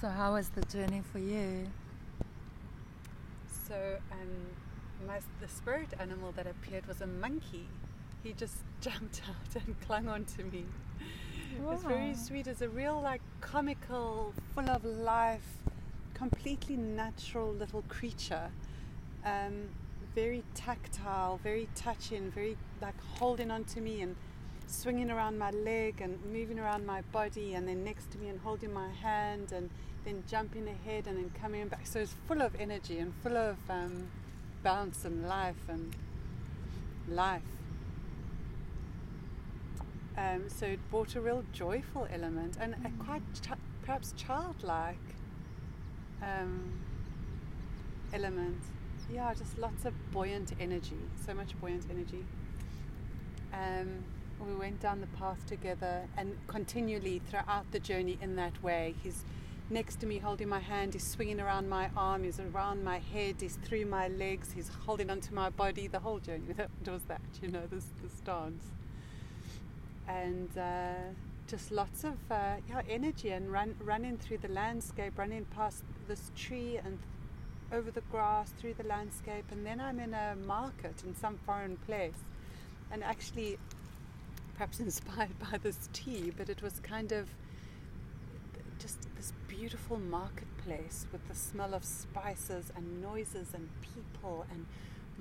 So, how was the journey for you? So, um, my, the spirit animal that appeared was a monkey. He just jumped out and clung onto me. Wow. It was very sweet. It's a real, like, comical, full of life, completely natural little creature. Um, very tactile, very touching, very like holding onto me and swinging around my leg and moving around my body and then next to me and holding my hand and then jumping ahead and then coming back. So it's full of energy and full of um, bounce and life and life. Um, so it brought a real joyful element and a mm. quite ch- perhaps childlike um, element. Yeah, just lots of buoyant energy, so much buoyant energy. Um, we went down the path together and continually throughout the journey in that way. He's next to me holding my hand, he's swinging around my arm, he's around my head, he's through my legs, he's holding onto my body the whole journey. That was that, you know, this, this dance. And uh, just lots of uh, yeah, energy and run, running through the landscape, running past this tree and over the grass, through the landscape. And then I'm in a market in some foreign place. And actually, perhaps inspired by this tea, but it was kind of just this beautiful marketplace with the smell of spices and noises and people and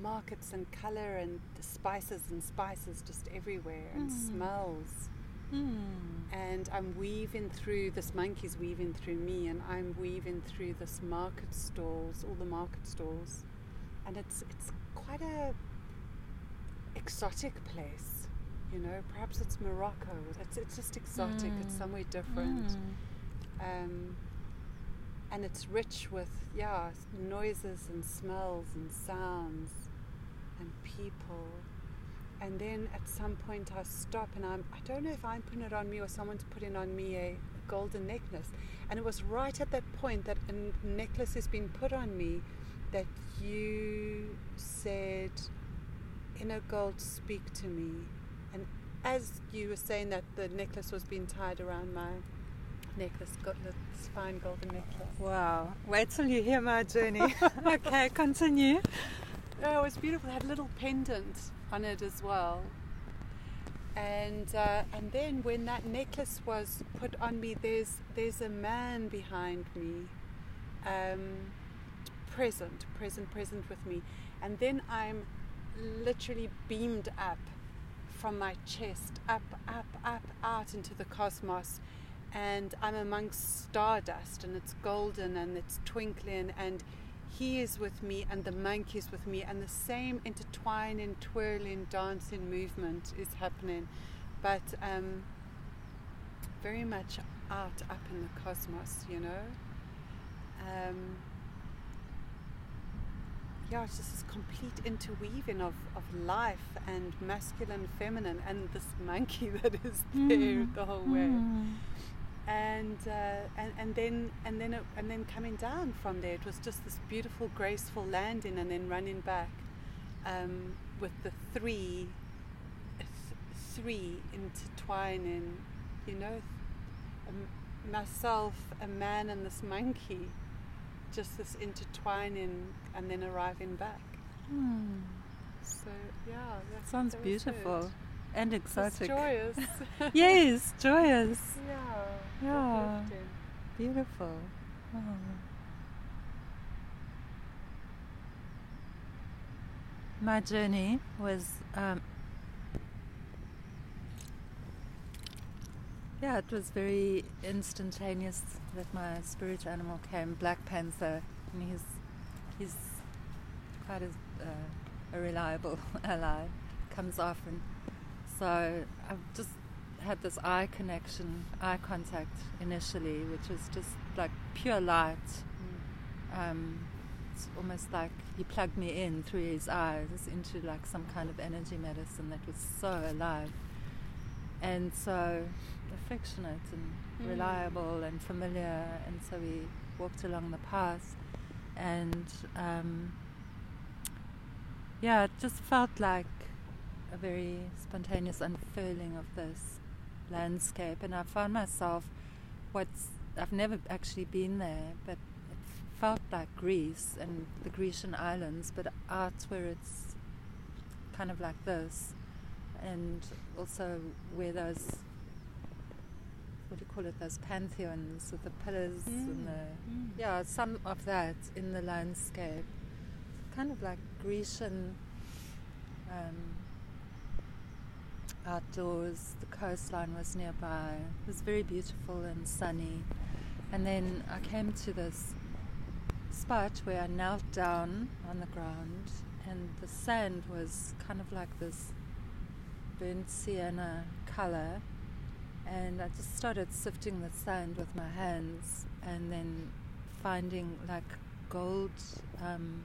markets and color and spices and spices just everywhere and mm. smells. Mm. And I'm weaving through this monkey's weaving through me, and I'm weaving through this market stalls, all the market stalls, and it's it's quite a exotic place, you know. Perhaps it's Morocco. It's it's just exotic. Mm. It's somewhere different. Um, and it's rich with yeah noises and smells and sounds and people. And then at some point I stop and I'm I don't know if I'm putting it on me or someone's putting on me a golden necklace. And it was right at that point that a necklace has been put on me that you said inner gold speak to me. And as you were saying that the necklace was being tied around my necklace, got this fine golden necklace. Wow. Wait till you hear my journey. okay, continue. Oh, it was beautiful. It had a little pendant on it as well. And uh, and then when that necklace was put on me, there's there's a man behind me, um, present, present, present with me, and then I'm literally beamed up from my chest, up, up, up, out into the cosmos, and I'm amongst stardust and it's golden and it's twinkling and he is with me and the monkey is with me and the same intertwining, twirling, dancing movement is happening but um, very much out up in the cosmos, you know. Um, yeah, it's just this complete interweaving of, of life and masculine, feminine, and this monkey that is there mm. the whole way. Mm and uh, and and then and then it, and then coming down from there, it was just this beautiful, graceful landing, and then running back um, with the three th- three intertwining, you know, um, myself, a man, and this monkey, just this intertwining, and then arriving back. Hmm. So yeah, that sounds beautiful. Good and exotic. It's joyous. yes, joyous. Yeah. Yeah. Beautiful. Oh. My journey was, um, yeah, it was very instantaneous that my spirit animal came, Black Panther, and he's he's quite a, uh, a reliable ally. Comes often so I've just had this eye connection, eye contact initially, which was just like pure light. Mm. Um, it's almost like he plugged me in through his eyes into like some kind of energy medicine that was so alive and so affectionate and mm. reliable and familiar. And so we walked along the path, and um, yeah, it just felt like a very spontaneous unfurling of this landscape, and I found myself what's I've never actually been there, but it felt like Greece and the Grecian islands, but out where it's kind of like this, and also where those what do you call it? Those pantheons with the pillars and the Mm. yeah, some of that in the landscape, kind of like Grecian um, outdoors. The coastline was nearby. It was very beautiful and sunny. And then I came to this spot where I knelt down on the ground, and the sand was kind of like this burnt sienna color. And I just started sifting the sand with my hands, and then finding like gold um,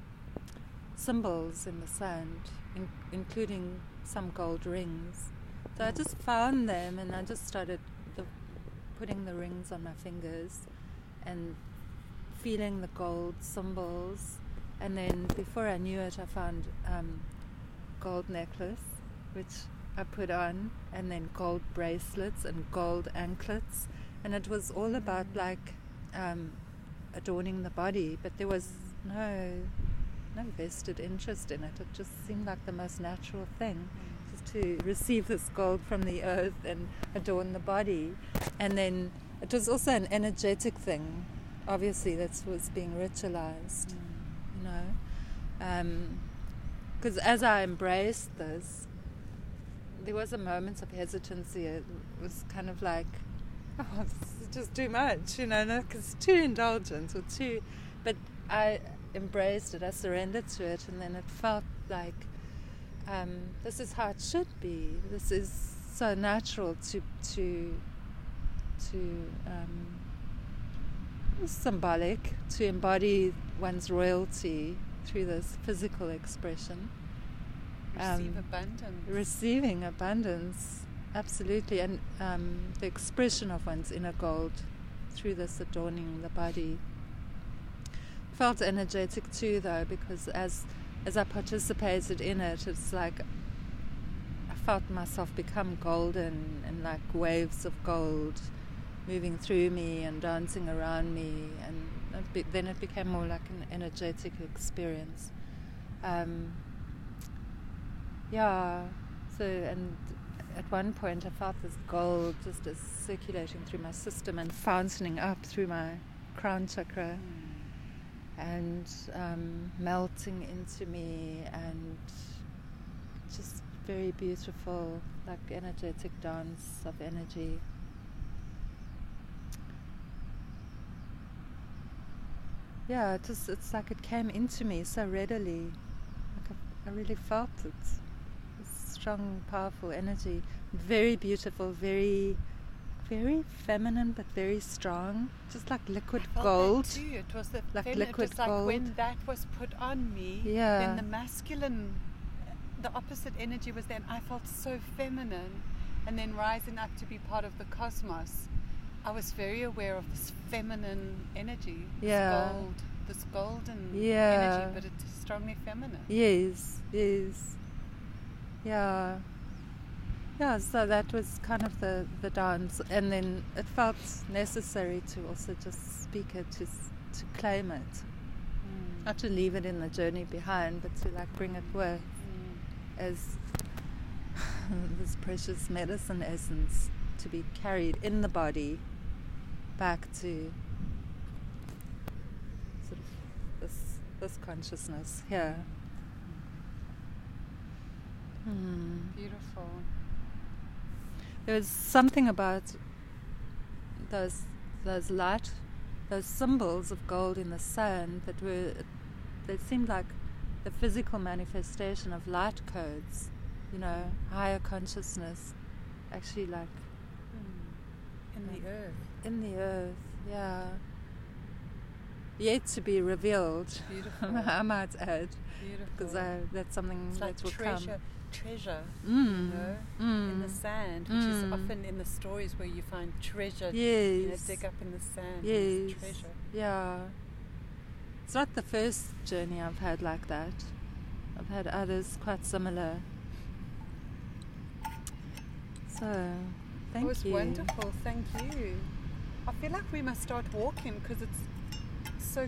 symbols in the sand, in- including some gold rings. So I just found them, and I just started the, putting the rings on my fingers, and feeling the gold symbols. And then before I knew it, I found um, gold necklace, which I put on, and then gold bracelets and gold anklets, and it was all about like um, adorning the body, but there was no no vested interest in it. It just seemed like the most natural thing, just to receive this gold from the earth and adorn the body, and then it was also an energetic thing. Obviously, that was being ritualized, mm. you know, um, because as I embraced this, there was a moment of hesitancy. It was kind of like, oh, this is just too much, you know, because too indulgent or too. But I embraced it. I surrendered to it, and then it felt like um, this is how it should be. This is so natural to to to um, symbolic to embody one's royalty through this physical expression Receive um, abundance. receiving abundance absolutely and um, the expression of one's inner gold through this adorning the body felt energetic too though because as as I participated in it it's like I felt myself become golden and like waves of gold moving through me and dancing around me and it be, then it became more like an energetic experience um, yeah. So, and at one point I felt this gold just as circulating through my system and fountaining up through my crown chakra and um, melting into me and just very beautiful, like energetic dance of energy. Yeah, it just, it's like it came into me so readily. Like I, I really felt it strong, powerful energy. Very beautiful, very, very feminine, but very strong. Just like liquid gold. It was the Like feminine- liquid it was like gold. when that was put on me. Yeah. Then the masculine, the opposite energy was there, and I felt so feminine. And then rising up to be part of the cosmos, I was very aware of this feminine energy. This Yeah. gold, this golden Yeah. energy, but it's strongly feminine. Yes, yes. Yeah. Yeah, so that was kind of the, the dance. And then it felt necessary to also just speak it, to, to claim it. Mm. Not to leave it in the journey behind, but to like bring it with Mm. as this precious medicine essence to be carried in the body back to sort of this this consciousness here. Hmm. Beautiful. There was something about those those light, those symbols of gold in the sand that were they seemed like the physical manifestation of light codes, you know, higher consciousness, actually like hmm. In the earth. in the earth, yeah. Yet to be revealed, Beautiful. I might add, because Beautiful. that's something It's like that will treasure, treasure, come. you Mm. know, mm. in the sand, which is Mm. often in the stories where you find treasure, Yes. you know, dig up in the sand. and Yes. treasure. Yeah. It's not the first journey I've had like that. I've had others quite similar. So, thank you. it was you. wonderful. Thank you. I feel like we must start walking because it's so